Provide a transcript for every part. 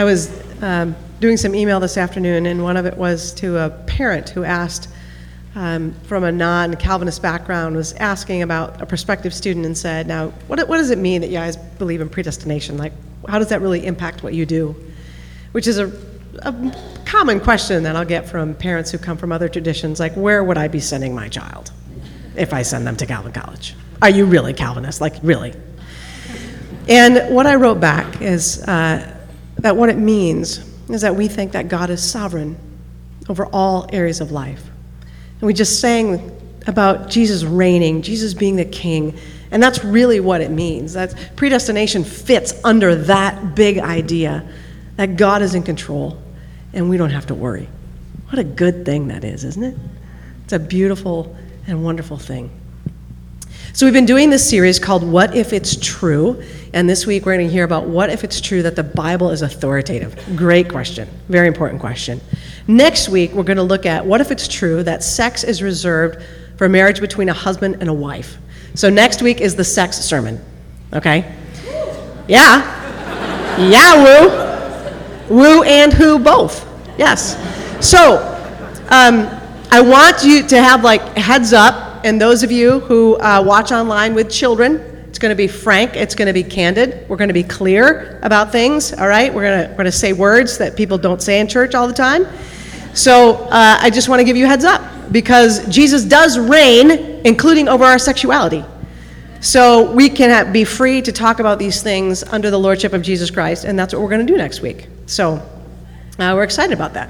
I was um, doing some email this afternoon, and one of it was to a parent who asked, um, from a non-Calvinist background, was asking about a prospective student and said, "Now, what, what does it mean that you guys believe in predestination? Like, how does that really impact what you do?" Which is a, a common question that I'll get from parents who come from other traditions, like, "Where would I be sending my child if I send them to Calvin College? Are you really Calvinist? Like, really?" And what I wrote back is uh, that what it means is that we think that God is sovereign over all areas of life. And we just sang about Jesus reigning, Jesus being the king. And that's really what it means. That predestination fits under that big idea that God is in control and we don't have to worry. What a good thing that is, isn't it? It's a beautiful and wonderful thing. So, we've been doing this series called What If It's True? And this week we're going to hear about what if it's true that the Bible is authoritative? Great question. Very important question. Next week we're going to look at what if it's true that sex is reserved for marriage between a husband and a wife? So, next week is the sex sermon. Okay? Yeah. Yeah, woo. Woo and who both. Yes. So, um, I want you to have like heads up and those of you who uh, watch online with children, it's going to be frank, it's going to be candid, we're going to be clear about things, all right? We're going to, say words that people don't say in church all the time. So uh, I just want to give you heads up because Jesus does reign, including over our sexuality. So we can have, be free to talk about these things under the lordship of Jesus Christ, and that's what we're going to do next week. So uh, we're excited about that.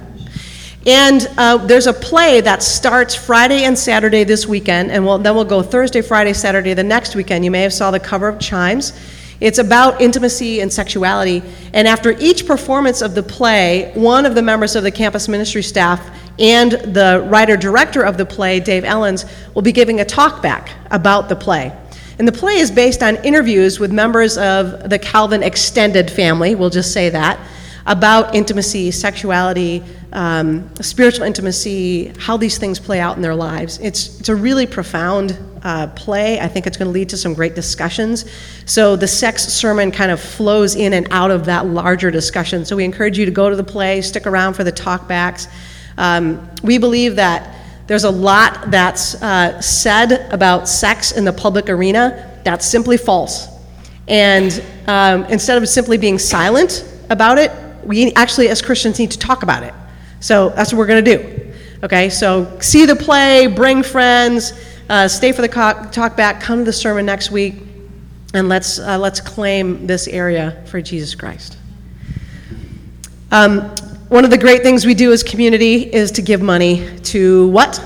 And uh, there's a play that starts Friday and Saturday this weekend, and we'll, then we'll go Thursday, Friday, Saturday the next weekend. You may have saw the cover of Chimes. It's about intimacy and sexuality. And after each performance of the play, one of the members of the campus ministry staff and the writer director of the play, Dave Ellens, will be giving a talk back about the play. And the play is based on interviews with members of the Calvin extended family, we'll just say that about intimacy, sexuality, um, spiritual intimacy, how these things play out in their lives. It's, it's a really profound uh, play. I think it's going to lead to some great discussions. So the sex sermon kind of flows in and out of that larger discussion. So we encourage you to go to the play, stick around for the talkbacks. Um, we believe that there's a lot that's uh, said about sex in the public arena that's simply false. And um, instead of simply being silent about it, we actually, as Christians, need to talk about it. So that's what we're going to do. Okay, so see the play, bring friends, uh, stay for the talk back, come to the sermon next week, and let's, uh, let's claim this area for Jesus Christ. Um, one of the great things we do as community is to give money to what?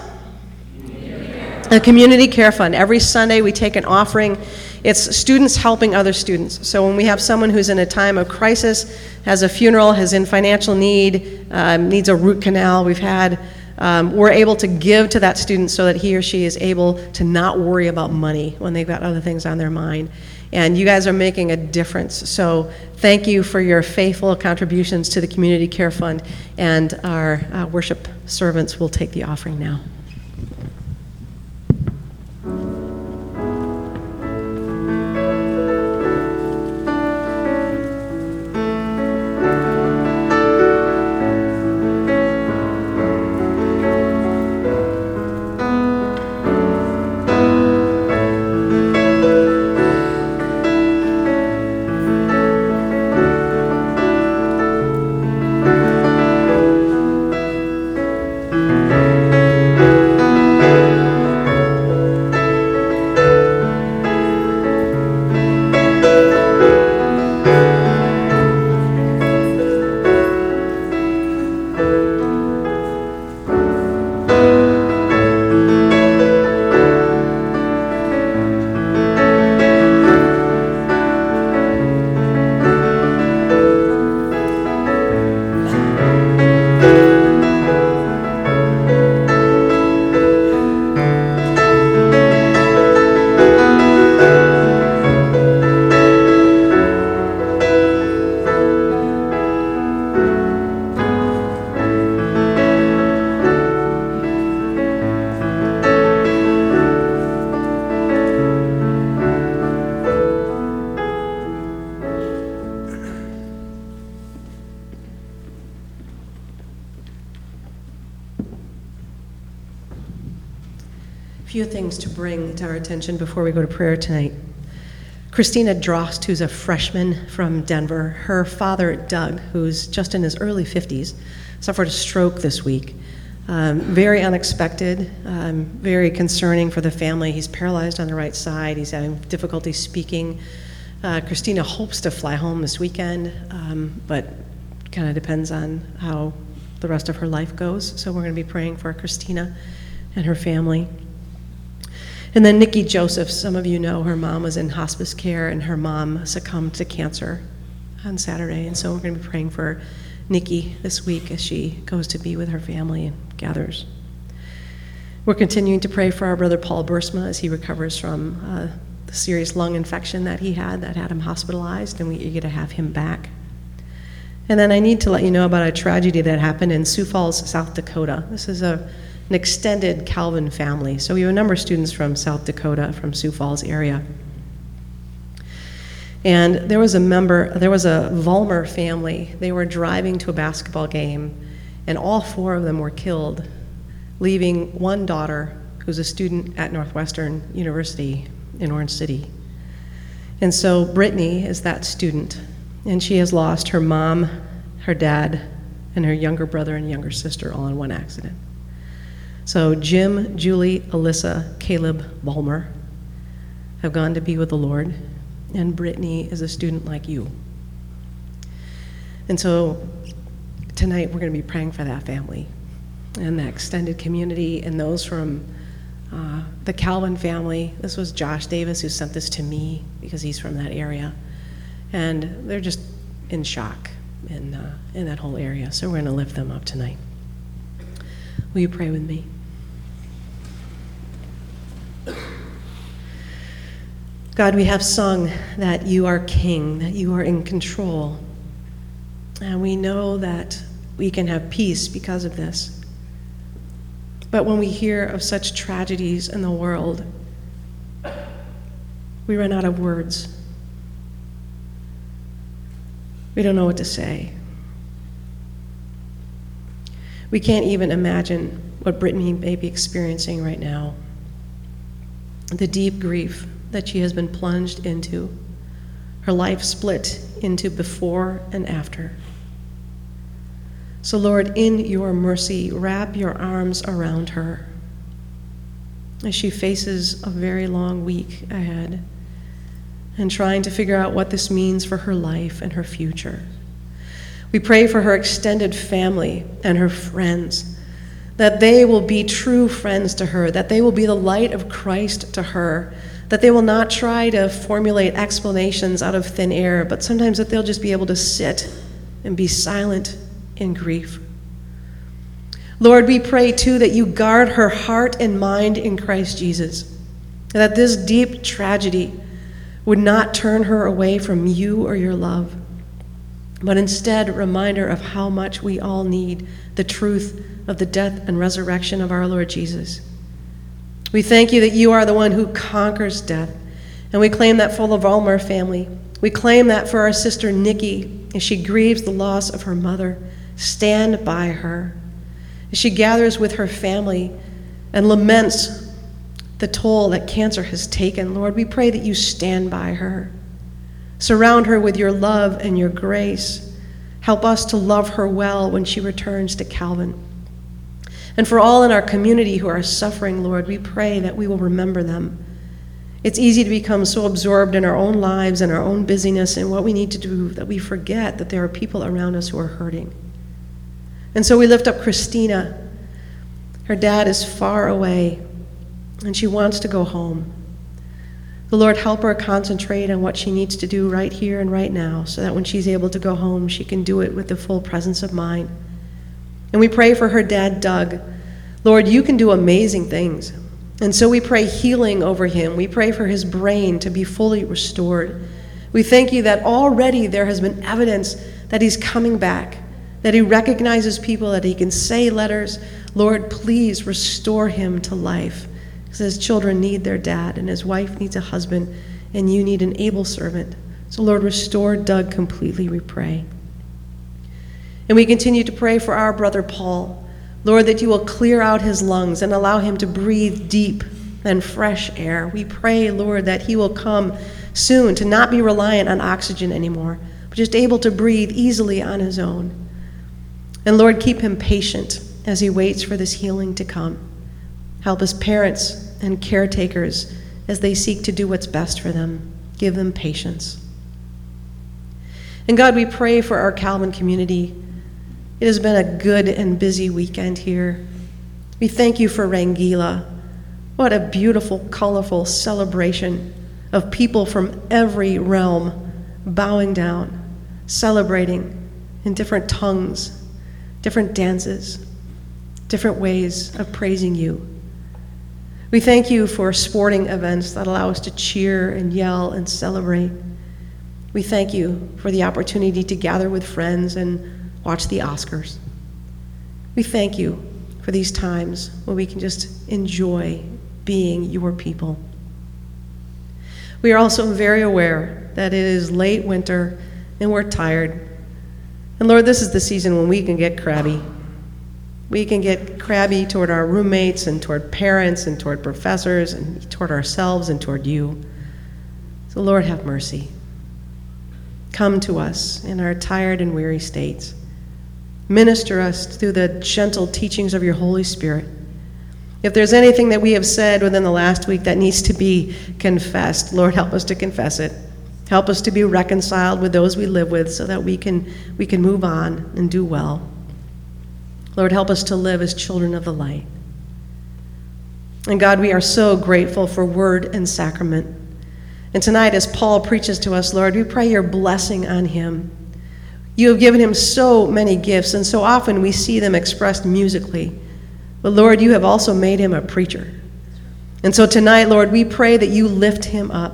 A community care fund. Every Sunday we take an offering it's students helping other students. So when we have someone who's in a time of crisis, has a funeral, has in financial need, um, needs a root canal, we've had, um, we're able to give to that student so that he or she is able to not worry about money when they've got other things on their mind. And you guys are making a difference. So thank you for your faithful contributions to the Community Care Fund. And our uh, worship servants will take the offering now. Attention before we go to prayer tonight. Christina Drost, who's a freshman from Denver, her father, Doug, who's just in his early 50s, suffered a stroke this week. Um, very unexpected, um, very concerning for the family. He's paralyzed on the right side, he's having difficulty speaking. Uh, Christina hopes to fly home this weekend, um, but kind of depends on how the rest of her life goes. So we're going to be praying for Christina and her family. And then Nikki Joseph, some of you know her mom was in hospice care and her mom succumbed to cancer on Saturday. And so we're going to be praying for Nikki this week as she goes to be with her family and gathers. We're continuing to pray for our brother Paul Bursma as he recovers from uh, the serious lung infection that he had that had him hospitalized, and we're eager to have him back. And then I need to let you know about a tragedy that happened in Sioux Falls, South Dakota. This is a an extended Calvin family. So we have a number of students from South Dakota, from Sioux Falls area. And there was a member, there was a Vollmer family. They were driving to a basketball game, and all four of them were killed, leaving one daughter who's a student at Northwestern University in Orange City. And so Brittany is that student, and she has lost her mom, her dad, and her younger brother and younger sister all in one accident. So Jim, Julie, Alyssa, Caleb, Vollmer have gone to be with the Lord, and Brittany is a student like you. And so tonight we're going to be praying for that family and that extended community and those from uh, the Calvin family. This was Josh Davis who sent this to me because he's from that area. And they're just in shock in, uh, in that whole area. So we're going to lift them up tonight. Will you pray with me? God, we have sung that you are king, that you are in control. And we know that we can have peace because of this. But when we hear of such tragedies in the world, we run out of words. We don't know what to say. We can't even imagine what Brittany may be experiencing right now the deep grief that she has been plunged into, her life split into before and after. So, Lord, in your mercy, wrap your arms around her as she faces a very long week ahead and trying to figure out what this means for her life and her future. We pray for her extended family and her friends, that they will be true friends to her, that they will be the light of Christ to her, that they will not try to formulate explanations out of thin air, but sometimes that they'll just be able to sit and be silent in grief. Lord, we pray too that you guard her heart and mind in Christ Jesus, that this deep tragedy would not turn her away from you or your love, but instead remind her of how much we all need the truth of the death and resurrection of our Lord Jesus. We thank you that you are the one who conquers death. And we claim that for the Vollmer family. We claim that for our sister Nikki as she grieves the loss of her mother. Stand by her. As she gathers with her family and laments the toll that cancer has taken, Lord, we pray that you stand by her. Surround her with your love and your grace. Help us to love her well when she returns to Calvin. And for all in our community who are suffering, Lord, we pray that we will remember them. It's easy to become so absorbed in our own lives and our own busyness and what we need to do that we forget that there are people around us who are hurting. And so we lift up Christina. Her dad is far away, and she wants to go home. The Lord help her concentrate on what she needs to do right here and right now so that when she's able to go home, she can do it with the full presence of mind. And we pray for her dad, Doug. Lord, you can do amazing things. And so we pray healing over him. We pray for his brain to be fully restored. We thank you that already there has been evidence that he's coming back, that he recognizes people, that he can say letters. Lord, please restore him to life. Because his children need their dad, and his wife needs a husband, and you need an able servant. So, Lord, restore Doug completely, we pray. And we continue to pray for our brother Paul. Lord, that you will clear out his lungs and allow him to breathe deep and fresh air. We pray, Lord, that he will come soon to not be reliant on oxygen anymore, but just able to breathe easily on his own. And Lord, keep him patient as he waits for this healing to come. Help his parents and caretakers as they seek to do what's best for them. Give them patience. And God, we pray for our Calvin community. It has been a good and busy weekend here. We thank you for Rangeela. What a beautiful, colorful celebration of people from every realm bowing down, celebrating in different tongues, different dances, different ways of praising you. We thank you for sporting events that allow us to cheer and yell and celebrate. We thank you for the opportunity to gather with friends and watch the Oscars. We thank you for these times when we can just enjoy being your people. We are also very aware that it is late winter and we're tired. And Lord, this is the season when we can get crabby. We can get crabby toward our roommates and toward parents and toward professors and toward ourselves and toward you. So, Lord, have mercy. Come to us in our tired and weary states. Minister us through the gentle teachings of your Holy Spirit. If there's anything that we have said within the last week that needs to be confessed, Lord, help us to confess it. Help us to be reconciled with those we live with so that we can, we can move on and do well. Lord, help us to live as children of the light. And God, we are so grateful for word and sacrament. And tonight, as Paul preaches to us, Lord, we pray your blessing on him. You have given him so many gifts, and so often we see them expressed musically. But Lord, you have also made him a preacher. And so tonight, Lord, we pray that you lift him up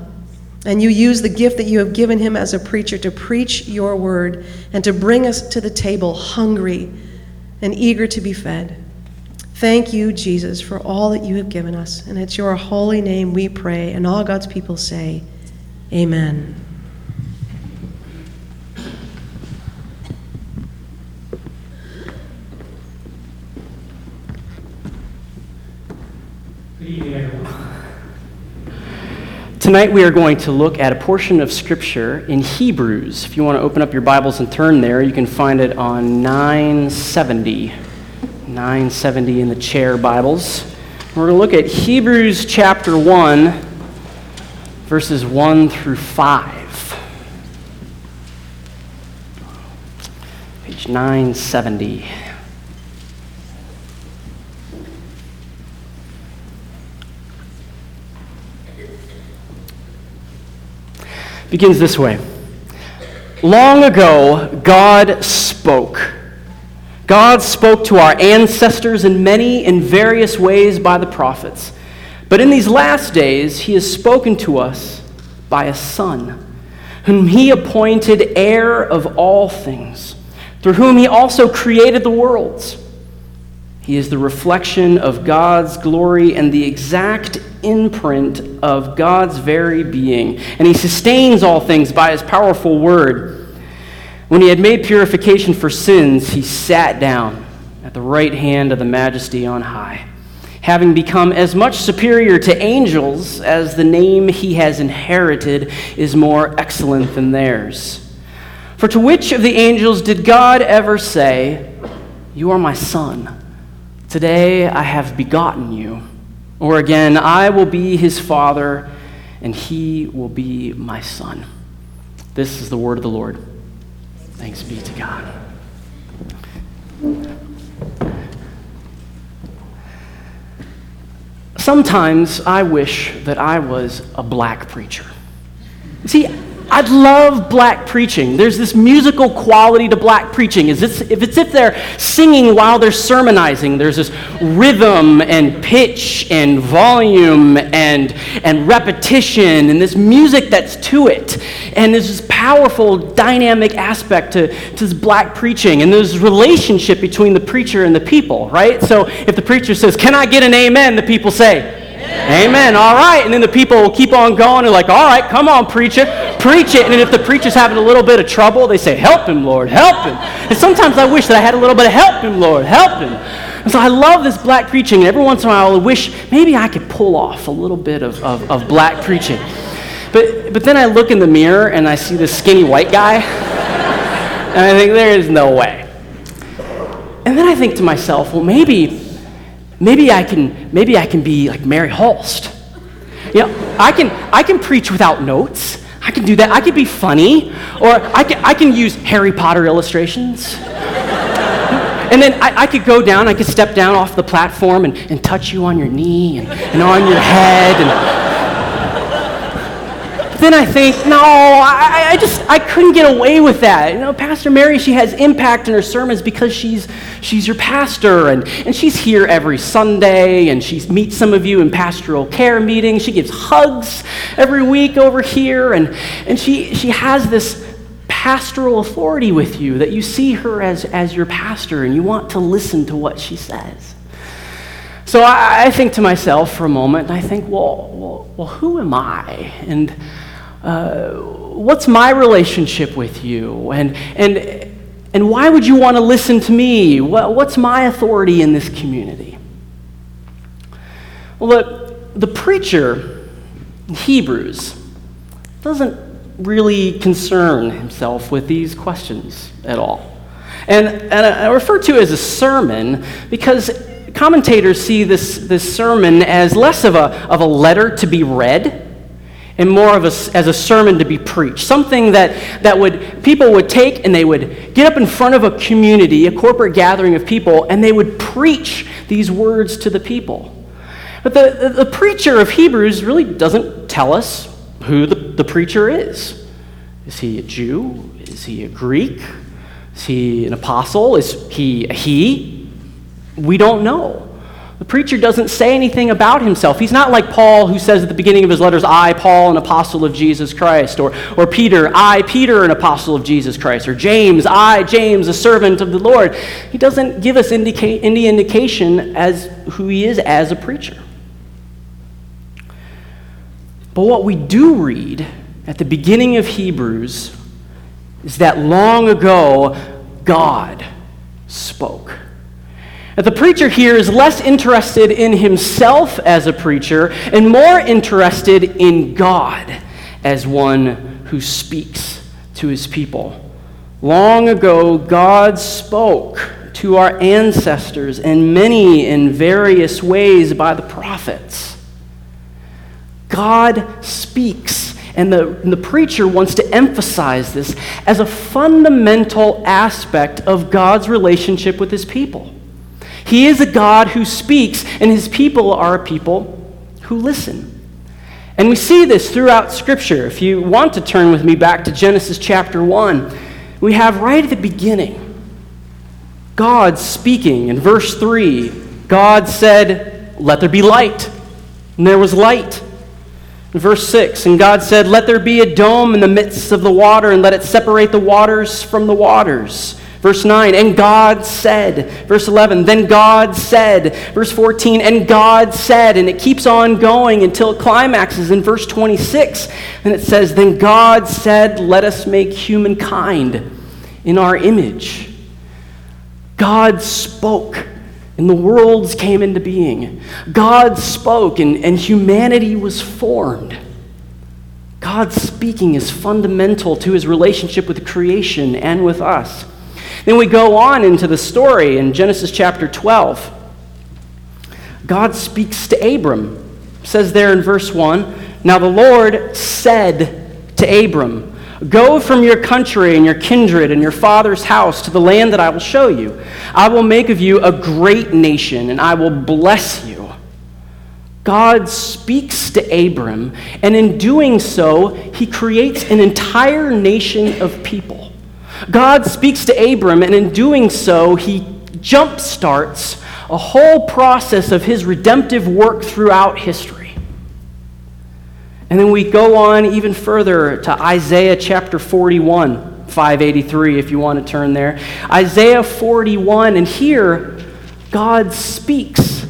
and you use the gift that you have given him as a preacher to preach your word and to bring us to the table hungry and eager to be fed. Thank you, Jesus, for all that you have given us. And it's your holy name we pray. And all God's people say, Amen. Tonight we are going to look at a portion of Scripture in Hebrews. If you want to open up your Bibles and turn there, you can find it on 970. 970 in the chair Bibles. We're going to look at Hebrews chapter 1, verses 1 through 5. Page 970. Begins this way Long ago, God spoke. God spoke to our ancestors in many and various ways by the prophets. But in these last days, He has spoken to us by a Son, whom He appointed heir of all things, through whom He also created the worlds. He is the reflection of God's glory and the exact imprint of God's very being. And he sustains all things by his powerful word. When he had made purification for sins, he sat down at the right hand of the majesty on high, having become as much superior to angels as the name he has inherited is more excellent than theirs. For to which of the angels did God ever say, You are my son? Today I have begotten you. Or again, I will be his father, and he will be my son. This is the word of the Lord. Thanks be to God. Sometimes I wish that I was a black preacher. See, I love black preaching. There's this musical quality to black preaching. Is it's, if it's if they're singing while they're sermonizing, there's this rhythm and pitch and volume and, and repetition and this music that's to it. And there's this powerful dynamic aspect to, to this black preaching. And there's this relationship between the preacher and the people, right? So if the preacher says, Can I get an amen? The people say, Amen. All right. And then the people will keep on going and like, all right, come on, preach it. Preach it. And if the preacher's having a little bit of trouble, they say, help him, Lord, help him. And sometimes I wish that I had a little bit of help him, Lord, help him. And so I love this black preaching, and every once in a while I wish maybe I could pull off a little bit of, of, of black preaching. But, but then I look in the mirror and I see this skinny white guy, and I think, there is no way. And then I think to myself, well, maybe, maybe I can, maybe I can be like Mary Hulst. You know, I can, I can preach without notes. I can do that. I can be funny, or I can, I can use Harry Potter illustrations. and then I, I, could go down, I could step down off the platform and, and touch you on your knee and, and on your head. And, then I think, no, I, I, just, I couldn't get away with that. You know, Pastor Mary, she has impact in her sermons because she's, she's your pastor, and, and she's here every Sunday, and she meets some of you in pastoral care meetings. She gives hugs every week over here, and, and she, she has this pastoral authority with you that you see her as, as your pastor, and you want to listen to what she says. So I, I think to myself for a moment, and I think, well, well, well who am I? And uh, what's my relationship with you? And, and, and why would you want to listen to me? What's my authority in this community? Well, the, the preacher in Hebrews doesn't really concern himself with these questions at all. And, and I refer to it as a sermon because commentators see this, this sermon as less of a, of a letter to be read and more of a, as a sermon to be preached. Something that, that would, people would take and they would get up in front of a community, a corporate gathering of people, and they would preach these words to the people. But the, the, preacher of Hebrews really doesn't tell us who the, the preacher is. Is he a Jew? Is he a Greek? Is he an apostle? Is he a he? We don't know. The preacher doesn't say anything about himself. He's not like Paul, who says at the beginning of his letters, I, Paul, an apostle of Jesus Christ, or, or Peter, I, Peter, an apostle of Jesus Christ, or James, I, James, a servant of the Lord. He doesn't give us indica- any indication as who he is as a preacher. But what we do read at the beginning of Hebrews is that long ago, God spoke. The preacher here is less interested in himself as a preacher and more interested in God as one who speaks to his people. Long ago, God spoke to our ancestors in many and various ways by the prophets. God speaks, and the, and the preacher wants to emphasize this as a fundamental aspect of God's relationship with his people. He is a God who speaks, and his people are a people who listen. And we see this throughout Scripture. If you want to turn with me back to Genesis chapter 1, we have right at the beginning God speaking in verse 3. God said, Let there be light. And there was light. In verse 6, and God said, Let there be a dome in the midst of the water, and let it separate the waters from the waters. Verse 9, and God said. Verse 11, then God said. Verse 14, and God said. And it keeps on going until it climaxes in verse 26. And it says, then God said, let us make humankind in our image. God spoke, and the worlds came into being. God spoke, and, and humanity was formed. God speaking is fundamental to his relationship with creation and with us. Then we go on into the story in Genesis chapter 12. God speaks to Abram. It says there in verse 1 Now the Lord said to Abram, Go from your country and your kindred and your father's house to the land that I will show you. I will make of you a great nation, and I will bless you. God speaks to Abram, and in doing so, he creates an entire nation of people. God speaks to Abram, and in doing so, he jumpstarts a whole process of his redemptive work throughout history. And then we go on even further to Isaiah chapter 41, 583, if you want to turn there. Isaiah 41, and here God speaks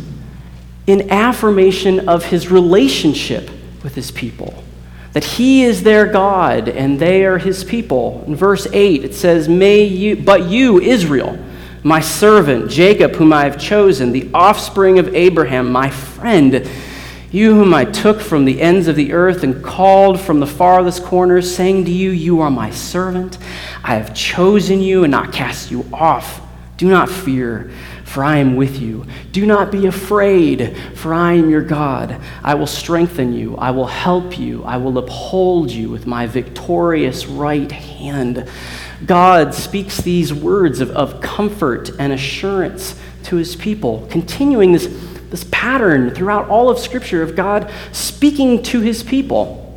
in affirmation of his relationship with his people that he is their God and they are his people. In verse 8, it says, May you, but you, Israel, my servant, Jacob, whom I have chosen, the offspring of Abraham, my friend. You whom I took from the ends of the earth and called from the farthest corners, saying to you, You are my servant. I have chosen you and not cast you off. Do not fear, for I am with you. Do not be afraid, for I am your God. I will strengthen you. I will help you. I will uphold you with my victorious right hand. God speaks these words of, of comfort and assurance to his people, continuing this, this pattern throughout all of Scripture of God speaking to his people.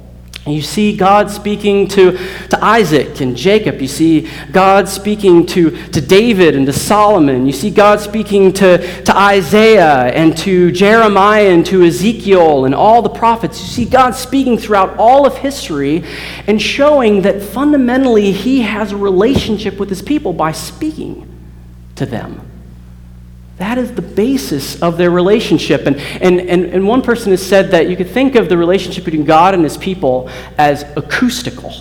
You see God speaking to, to Isaac and Jacob. You see God speaking to, to David and to Solomon. You see God speaking to, to Isaiah and to Jeremiah and to Ezekiel and all the prophets. You see God speaking throughout all of history and showing that fundamentally He has a relationship with His people by speaking to them. That is the basis of their relationship. And, and, and, and one person has said that you could think of the relationship between God and his people as acoustical.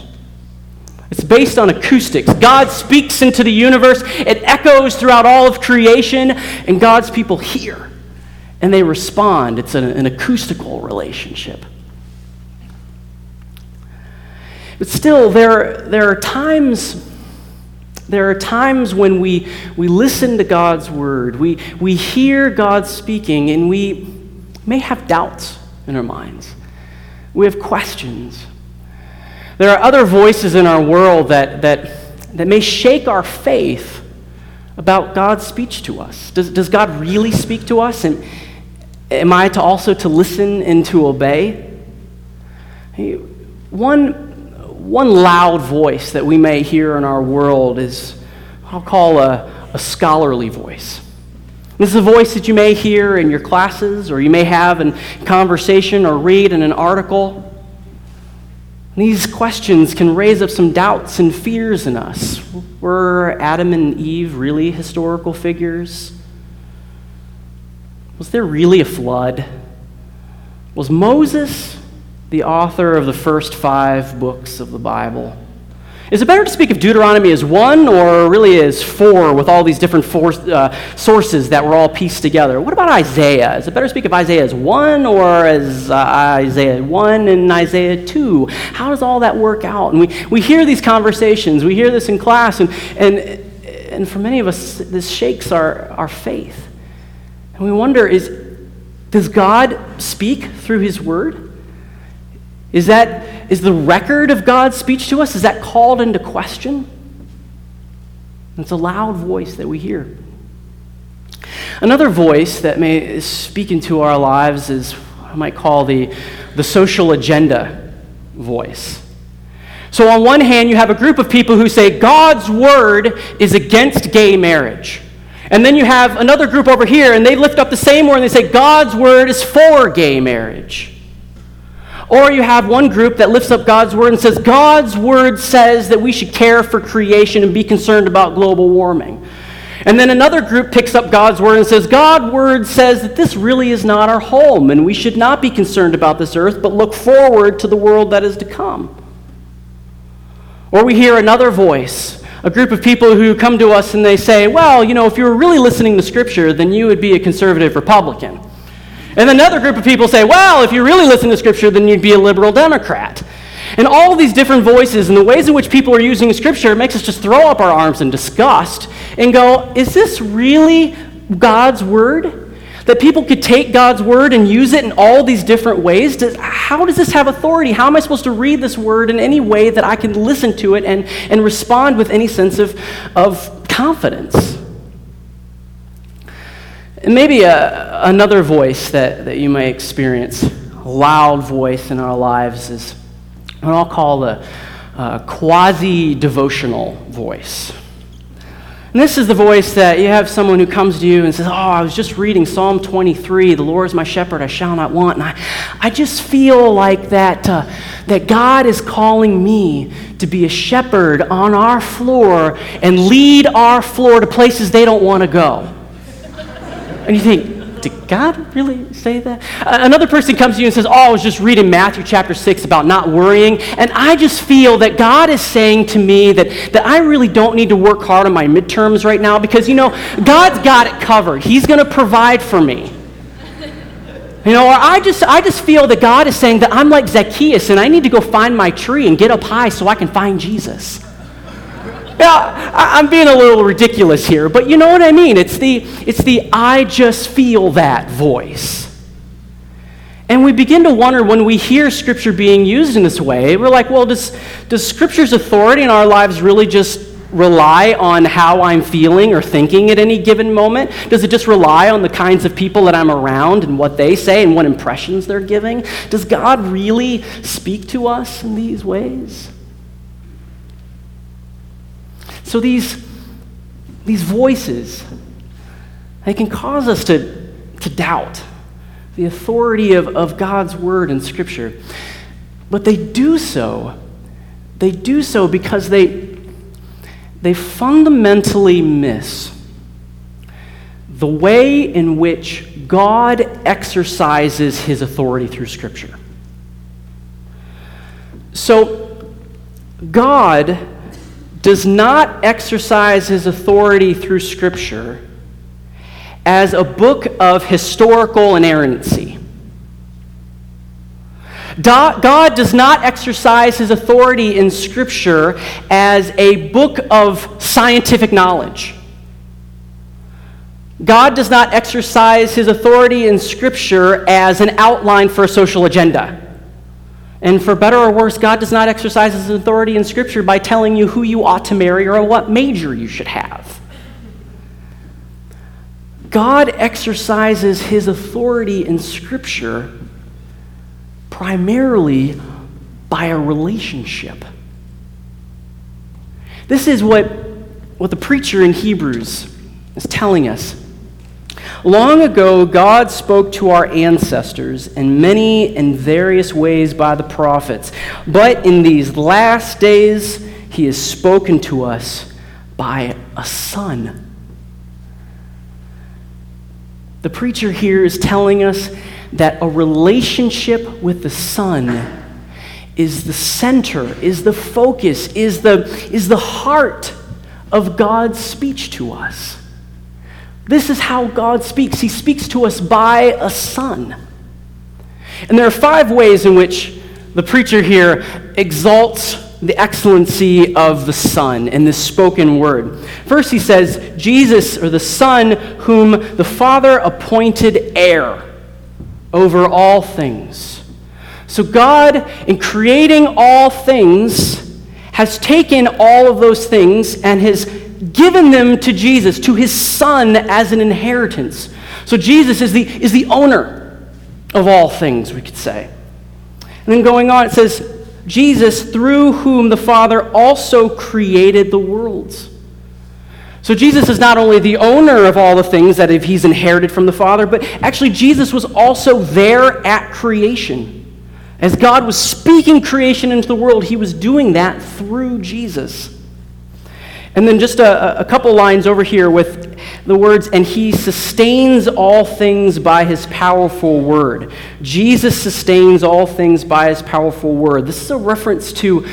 It's based on acoustics. God speaks into the universe, it echoes throughout all of creation, and God's people hear and they respond. It's an, an acoustical relationship. But still, there, there are times there are times when we, we listen to God's word, we, we hear God speaking, and we may have doubts in our minds. We have questions. There are other voices in our world that, that, that may shake our faith about God's speech to us. Does, does God really speak to us? And am I to also to listen and to obey? One one loud voice that we may hear in our world is I'll call a, a scholarly voice. This is a voice that you may hear in your classes or you may have in conversation or read in an article. These questions can raise up some doubts and fears in us. Were Adam and Eve really historical figures? Was there really a flood? Was Moses the author of the first five books of the Bible. Is it better to speak of Deuteronomy as one or really as four with all these different for, uh, sources that were all pieced together? What about Isaiah? Is it better to speak of Isaiah as one or as uh, Isaiah 1 and Isaiah 2? How does all that work out? And we, we hear these conversations, we hear this in class, and, and, and for many of us, this shakes our, our faith. And we wonder is, does God speak through His Word? Is that is the record of God's speech to us is that called into question? It's a loud voice that we hear. Another voice that may speak into our lives is I might call the, the social agenda voice. So, on one hand, you have a group of people who say God's word is against gay marriage. And then you have another group over here, and they lift up the same word and they say God's word is for gay marriage. Or you have one group that lifts up God's word and says, God's word says that we should care for creation and be concerned about global warming. And then another group picks up God's word and says, God's word says that this really is not our home and we should not be concerned about this earth, but look forward to the world that is to come. Or we hear another voice, a group of people who come to us and they say, Well, you know, if you were really listening to Scripture, then you would be a conservative Republican. And another group of people say, well, if you really listen to Scripture, then you'd be a liberal Democrat. And all these different voices and the ways in which people are using Scripture makes us just throw up our arms in disgust and go, is this really God's Word? That people could take God's Word and use it in all these different ways? Does, how does this have authority? How am I supposed to read this Word in any way that I can listen to it and, and respond with any sense of, of confidence? And maybe a, another voice that, that you may experience, a loud voice in our lives, is what I'll call a, a quasi devotional voice. And this is the voice that you have someone who comes to you and says, Oh, I was just reading Psalm 23, the Lord is my shepherd, I shall not want. And I, I just feel like that, uh, that God is calling me to be a shepherd on our floor and lead our floor to places they don't want to go. And you think, did God really say that? Another person comes to you and says, Oh, I was just reading Matthew chapter 6 about not worrying. And I just feel that God is saying to me that, that I really don't need to work hard on my midterms right now because, you know, God's got it covered. He's going to provide for me. You know, or I just, I just feel that God is saying that I'm like Zacchaeus and I need to go find my tree and get up high so I can find Jesus. I, I'm being a little ridiculous here, but you know what I mean. It's the, it's the I just feel that voice. And we begin to wonder when we hear Scripture being used in this way, we're like, well, does, does Scripture's authority in our lives really just rely on how I'm feeling or thinking at any given moment? Does it just rely on the kinds of people that I'm around and what they say and what impressions they're giving? Does God really speak to us in these ways? So these, these voices, they can cause us to, to doubt the authority of, of God's word and scripture. But they do so, they do so because they, they fundamentally miss the way in which God exercises his authority through Scripture. So, God does not exercise his authority through Scripture as a book of historical inerrancy. God does not exercise his authority in Scripture as a book of scientific knowledge. God does not exercise his authority in Scripture as an outline for a social agenda. And for better or worse, God does not exercise his authority in Scripture by telling you who you ought to marry or what major you should have. God exercises his authority in Scripture primarily by a relationship. This is what, what the preacher in Hebrews is telling us. Long ago, God spoke to our ancestors in many and various ways by the prophets. But in these last days, He has spoken to us by a Son. The preacher here is telling us that a relationship with the Son is the center, is the focus, is the, is the heart of God's speech to us. This is how God speaks. He speaks to us by a son. And there are five ways in which the preacher here exalts the excellency of the Son in this spoken word. First, he says, Jesus, or the Son, whom the Father appointed heir over all things. So, God, in creating all things, has taken all of those things and has given them to Jesus, to his Son, as an inheritance. So, Jesus is the, is the owner of all things, we could say. And then going on, it says, Jesus, through whom the Father also created the worlds. So Jesus is not only the owner of all the things that he's inherited from the Father, but actually Jesus was also there at creation. As God was speaking creation into the world, he was doing that through Jesus. And then just a, a couple lines over here with the words, and he sustains all things by his powerful word. Jesus sustains all things by his powerful word. This is a reference to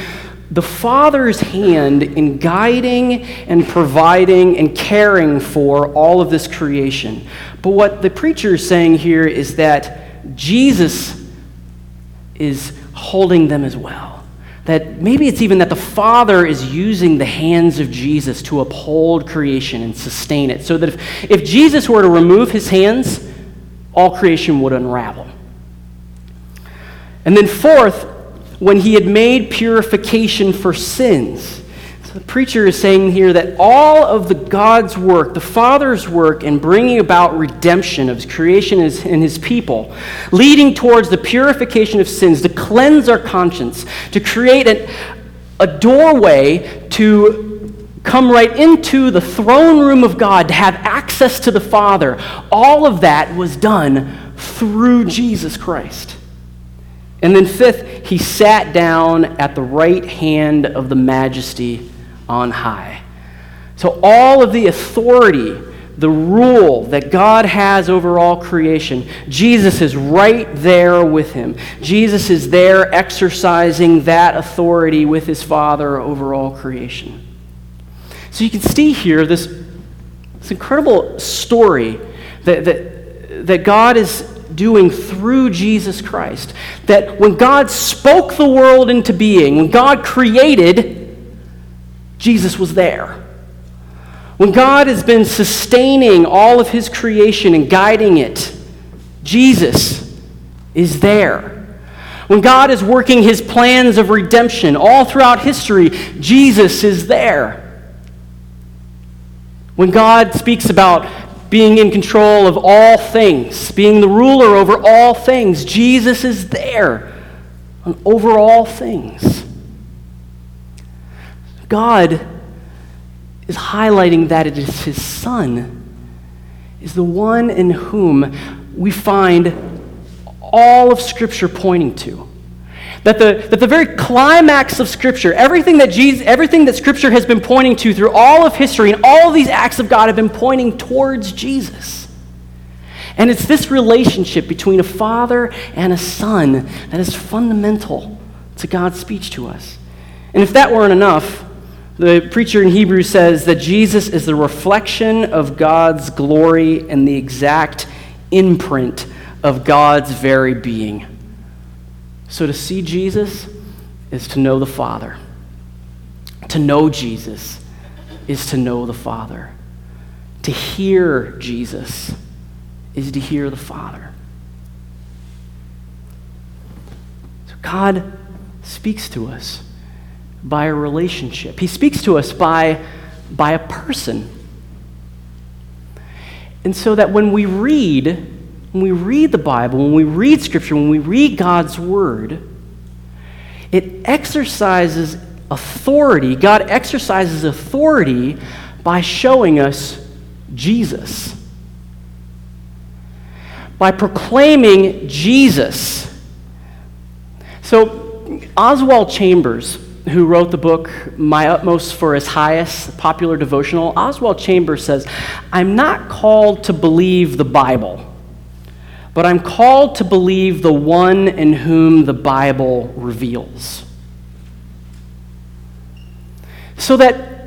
the Father's hand in guiding and providing and caring for all of this creation. But what the preacher is saying here is that Jesus is holding them as well. That maybe it's even that the Father is using the hands of Jesus to uphold creation and sustain it. So that if, if Jesus were to remove his hands, all creation would unravel. And then, fourth, when he had made purification for sins. The preacher is saying here that all of the God's work, the Father's work in bringing about redemption of his creation and his people, leading towards the purification of sins, to cleanse our conscience, to create an, a doorway to come right into the throne room of God, to have access to the Father, all of that was done through Jesus Christ. And then, fifth, he sat down at the right hand of the majesty on high. So, all of the authority the rule that God has over all creation, Jesus is right there with him. Jesus is there exercising that authority with his Father over all creation. So you can see here this, this incredible story that, that, that God is doing through Jesus Christ. That when God spoke the world into being, when God created, Jesus was there. When God has been sustaining all of his creation and guiding it, Jesus is there. When God is working his plans of redemption all throughout history, Jesus is there. When God speaks about being in control of all things, being the ruler over all things, Jesus is there over all things. God is highlighting that it is his son is the one in whom we find all of scripture pointing to. That the, that the very climax of scripture everything that jesus everything that scripture has been pointing to through all of history and all of these acts of god have been pointing towards jesus. And it's this relationship between a father and a son that is fundamental to god's speech to us. And if that weren't enough the preacher in Hebrews says that Jesus is the reflection of God's glory and the exact imprint of God's very being. So to see Jesus is to know the Father. To know Jesus is to know the Father. To hear Jesus is to hear the Father. So God speaks to us by a relationship. He speaks to us by, by a person. And so that when we read, when we read the Bible, when we read Scripture, when we read God's Word, it exercises authority. God exercises authority by showing us Jesus. By proclaiming Jesus. So, Oswald Chambers, who wrote the book My Utmost for His Highest, popular devotional, Oswald Chambers says, I'm not called to believe the Bible, but I'm called to believe the one in whom the Bible reveals. So that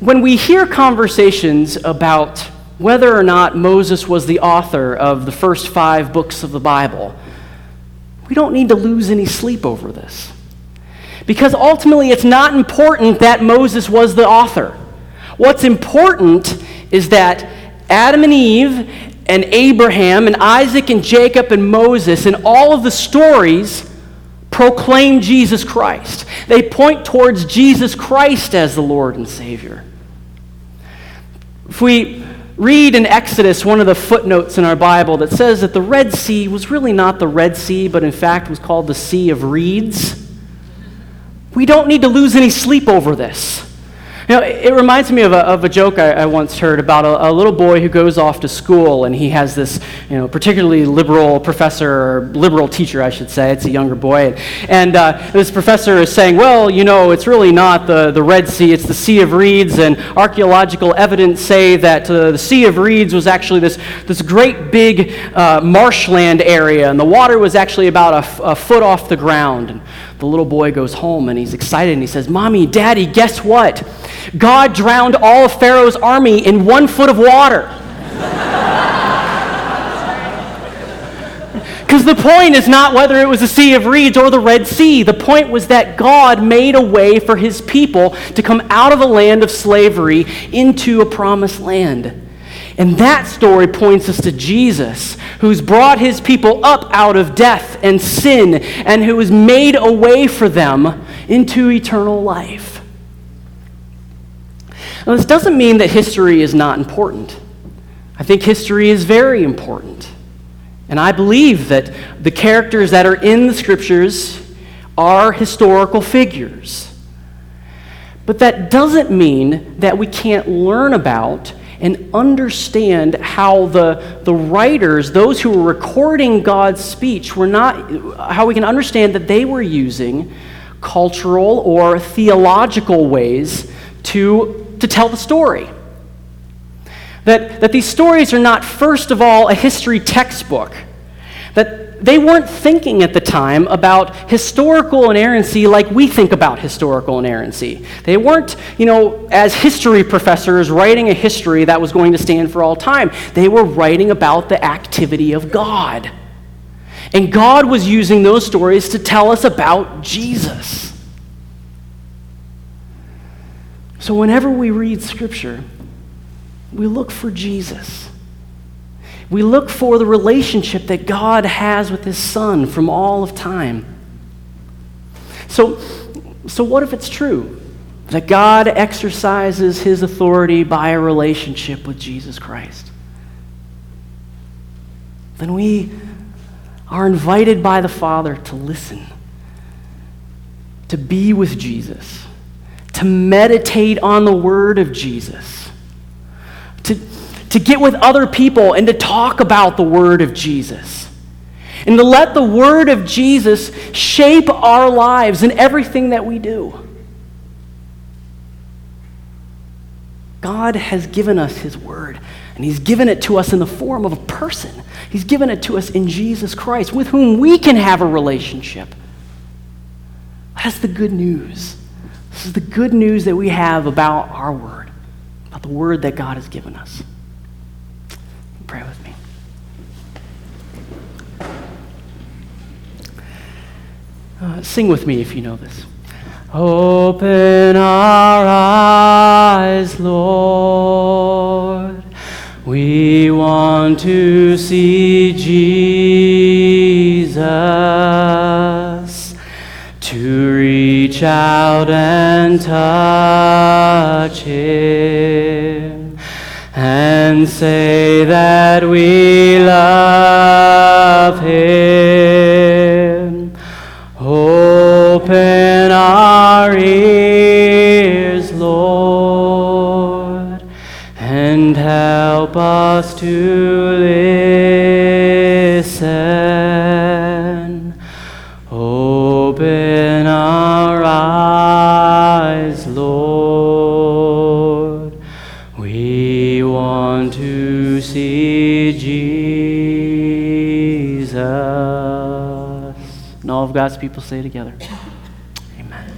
when we hear conversations about whether or not Moses was the author of the first five books of the Bible, we don't need to lose any sleep over this. Because ultimately, it's not important that Moses was the author. What's important is that Adam and Eve and Abraham and Isaac and Jacob and Moses and all of the stories proclaim Jesus Christ. They point towards Jesus Christ as the Lord and Savior. If we read in Exodus one of the footnotes in our Bible that says that the Red Sea was really not the Red Sea, but in fact was called the Sea of Reeds. We don't need to lose any sleep over this. You know, it reminds me of a, of a joke I, I once heard about a, a, little boy who goes off to school and he has this, you know, particularly liberal professor, or liberal teacher, I should say. It's a younger boy. And, uh, this professor is saying, well, you know, it's really not the, the Red Sea, it's the Sea of Reeds. And archaeological evidence say that uh, the Sea of Reeds was actually this, this great big uh, marshland area. And the water was actually about a, a foot off the ground. And the little boy goes home and he's excited and he says, Mommy, Daddy, guess what? God drowned all of Pharaoh's army in one foot of water. Because the point is not whether it was the Sea of Reeds or the Red Sea. The point was that God made a way for his people to come out of a land of slavery into a promised land. And that story points us to Jesus, who's brought his people up out of death and sin, and who has made a way for them into eternal life. Now, this doesn't mean that history is not important. I think history is very important. And I believe that the characters that are in the scriptures are historical figures. But that doesn't mean that we can't learn about and understand how the, the writers, those who were recording God's speech, were not, how we can understand that they were using cultural or theological ways to, to tell the story. that, that these stories are not, first of all, a history textbook, that they weren't thinking at the time about historical inerrancy like we think about historical inerrancy. They weren't, you know, as history professors writing a history that was going to stand for all time. They were writing about the activity of God. And God was using those stories to tell us about Jesus. So whenever we read Scripture, we look for Jesus. We look for the relationship that God has with His Son from all of time. So, so what if it's true that God exercises His authority by a relationship with Jesus Christ? Then we are invited by the Father to listen, to be with Jesus, to meditate on the Word of Jesus, to, to get with other people and to talk about the Word of Jesus, and to let the Word of Jesus shape our lives and everything that we do. God has given us His Word, and He's given it to us in the form of a person. He's given it to us in Jesus Christ, with whom we can have a relationship. That's the good news. This is the good news that we have about our Word, about the Word that God has given us. Pray with me. Uh, sing with me if you know this. Open our eyes, Lord. We want to see Jesus, to reach out and touch Him, and say that we love Him. Open our ears, Lord, and help us to listen. Of God's people say together, Amen.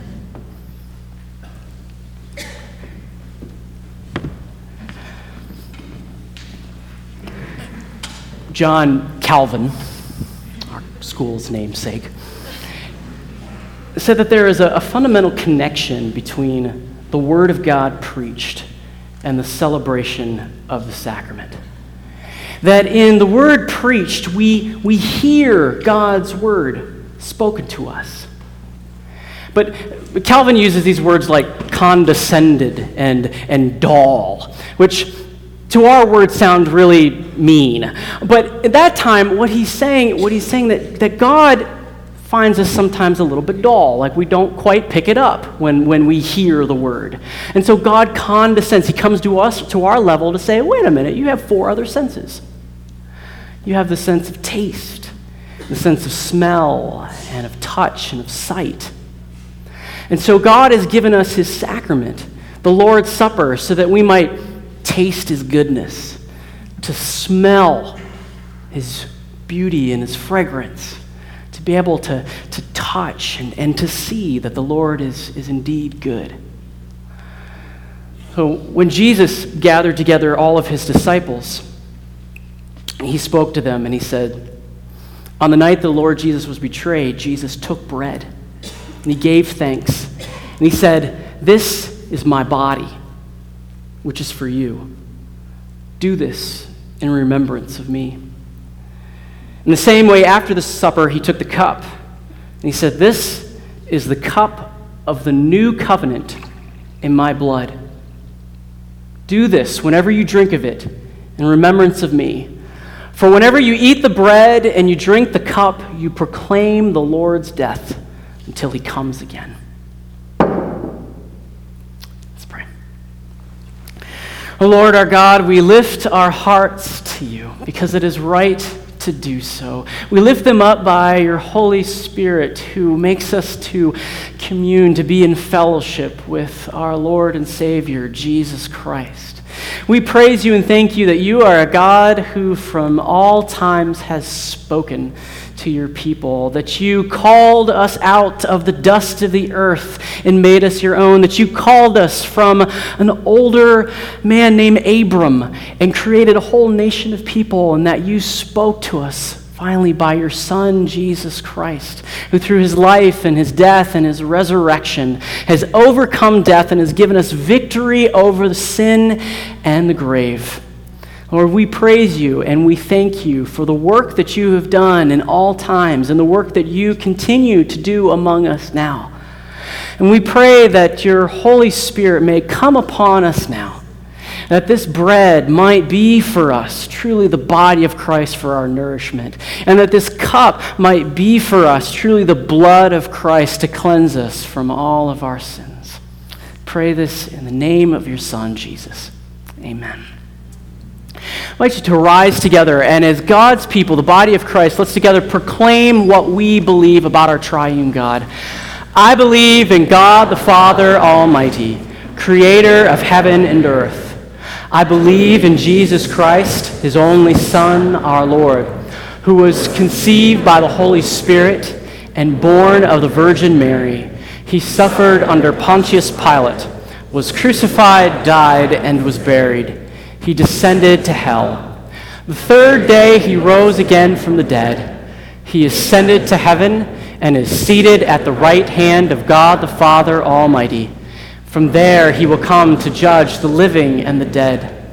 John Calvin, our school's namesake, said that there is a, a fundamental connection between the Word of God preached and the celebration of the sacrament. That in the Word preached, we, we hear God's Word spoken to us. But Calvin uses these words like condescended and, and dull, which to our words sound really mean. But at that time, what he's saying, what he's saying that, that God finds us sometimes a little bit dull, like we don't quite pick it up when, when we hear the word. And so God condescends. He comes to us, to our level, to say, wait a minute, you have four other senses. You have the sense of taste, the sense of smell, and of touch, and of sight. And so God has given us his sacrament, the Lord's Supper, so that we might taste his goodness, to smell his beauty and his fragrance, to be able to, to touch and, and to see that the Lord is, is indeed good. So when Jesus gathered together all of his disciples, he spoke to them and he said, On the night the Lord Jesus was betrayed, Jesus took bread and he gave thanks. And he said, This is my body, which is for you. Do this in remembrance of me. In the same way, after the supper, he took the cup and he said, This is the cup of the new covenant in my blood. Do this whenever you drink of it in remembrance of me. For whenever you eat the bread and you drink the cup, you proclaim the Lord's death until he comes again. Let's pray. O Lord our God, we lift our hearts to you because it is right to do so. We lift them up by your Holy Spirit who makes us to commune, to be in fellowship with our Lord and Savior, Jesus Christ. We praise you and thank you that you are a God who from all times has spoken to your people, that you called us out of the dust of the earth and made us your own, that you called us from an older man named Abram and created a whole nation of people, and that you spoke to us finally by your Son, Jesus Christ, who through his life and his death and his resurrection has overcome death and has given us victory over the sin and the grave. Lord, we praise you and we thank you for the work that you have done in all times and the work that you continue to do among us now. And we pray that your Holy Spirit may come upon us now that this bread might be for us truly the body of Christ for our nourishment, and that this cup might be for us truly the blood of Christ to cleanse us from all of our sins. Pray this in the name of your Son, Jesus. Amen. I'd like you to rise together, and as God's people, the body of Christ, let's together proclaim what we believe about our triune God. I believe in God the Father Almighty, creator of heaven and earth. I believe in Jesus Christ, his only Son, our Lord, who was conceived by the Holy Spirit and born of the Virgin Mary. He suffered under Pontius Pilate, was crucified, died, and was buried. He descended to hell. The third day he rose again from the dead. He ascended to heaven and is seated at the right hand of God the Father Almighty. From there, he will come to judge the living and the dead.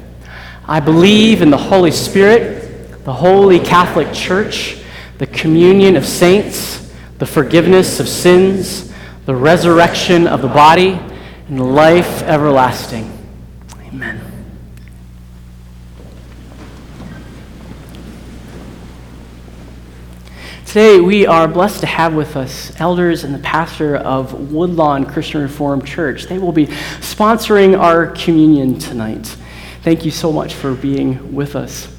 I believe in the Holy Spirit, the holy Catholic Church, the communion of saints, the forgiveness of sins, the resurrection of the body, and life everlasting. Amen. Today, we are blessed to have with us elders and the pastor of Woodlawn Christian Reformed Church. They will be sponsoring our communion tonight. Thank you so much for being with us.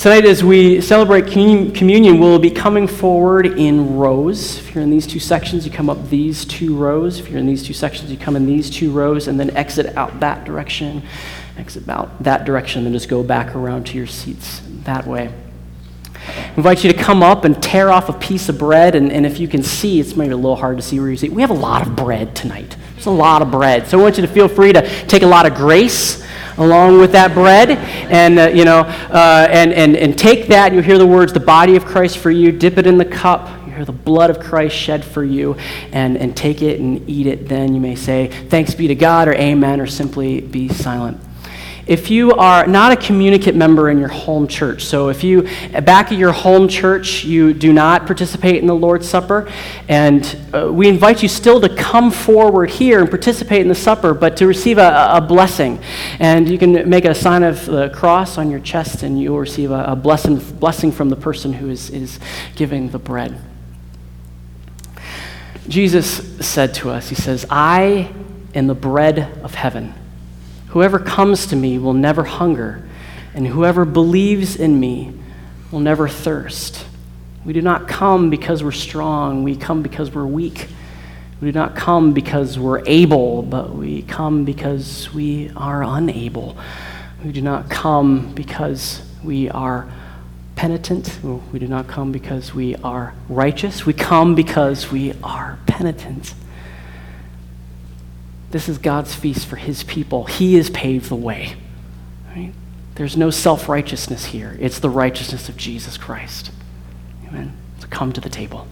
Tonight, as we celebrate communion, we'll be coming forward in rows. If you're in these two sections, you come up these two rows. If you're in these two sections, you come in these two rows and then exit out that direction, exit out that direction, then just go back around to your seats that way. I invite you to come up and tear off a piece of bread. And, and if you can see, it's maybe a little hard to see where you see. We have a lot of bread tonight. There's a lot of bread. So I want you to feel free to take a lot of grace along with that bread and, uh, you know, uh, and, and, and take that. You'll hear the words, the body of Christ for you. Dip it in the cup. You hear the blood of Christ shed for you. And, and take it and eat it. Then you may say, thanks be to God or amen or simply be silent if you are not a communicant member in your home church, so if you, back at your home church, you do not participate in the Lord's Supper, and uh, we invite you still to come forward here and participate in the supper, but to receive a, a blessing. And you can make a sign of the cross on your chest, and you'll receive a, a blessing, blessing from the person who is, is giving the bread. Jesus said to us, He says, I am the bread of heaven. Whoever comes to me will never hunger, and whoever believes in me will never thirst. We do not come because we're strong, we come because we're weak. We do not come because we're able, but we come because we are unable. We do not come because we are penitent. We do not come because we are righteous. We come because we are penitent. This is God's feast for his people. He has paved the way. Right? There's no self righteousness here, it's the righteousness of Jesus Christ. Amen. So come to the table.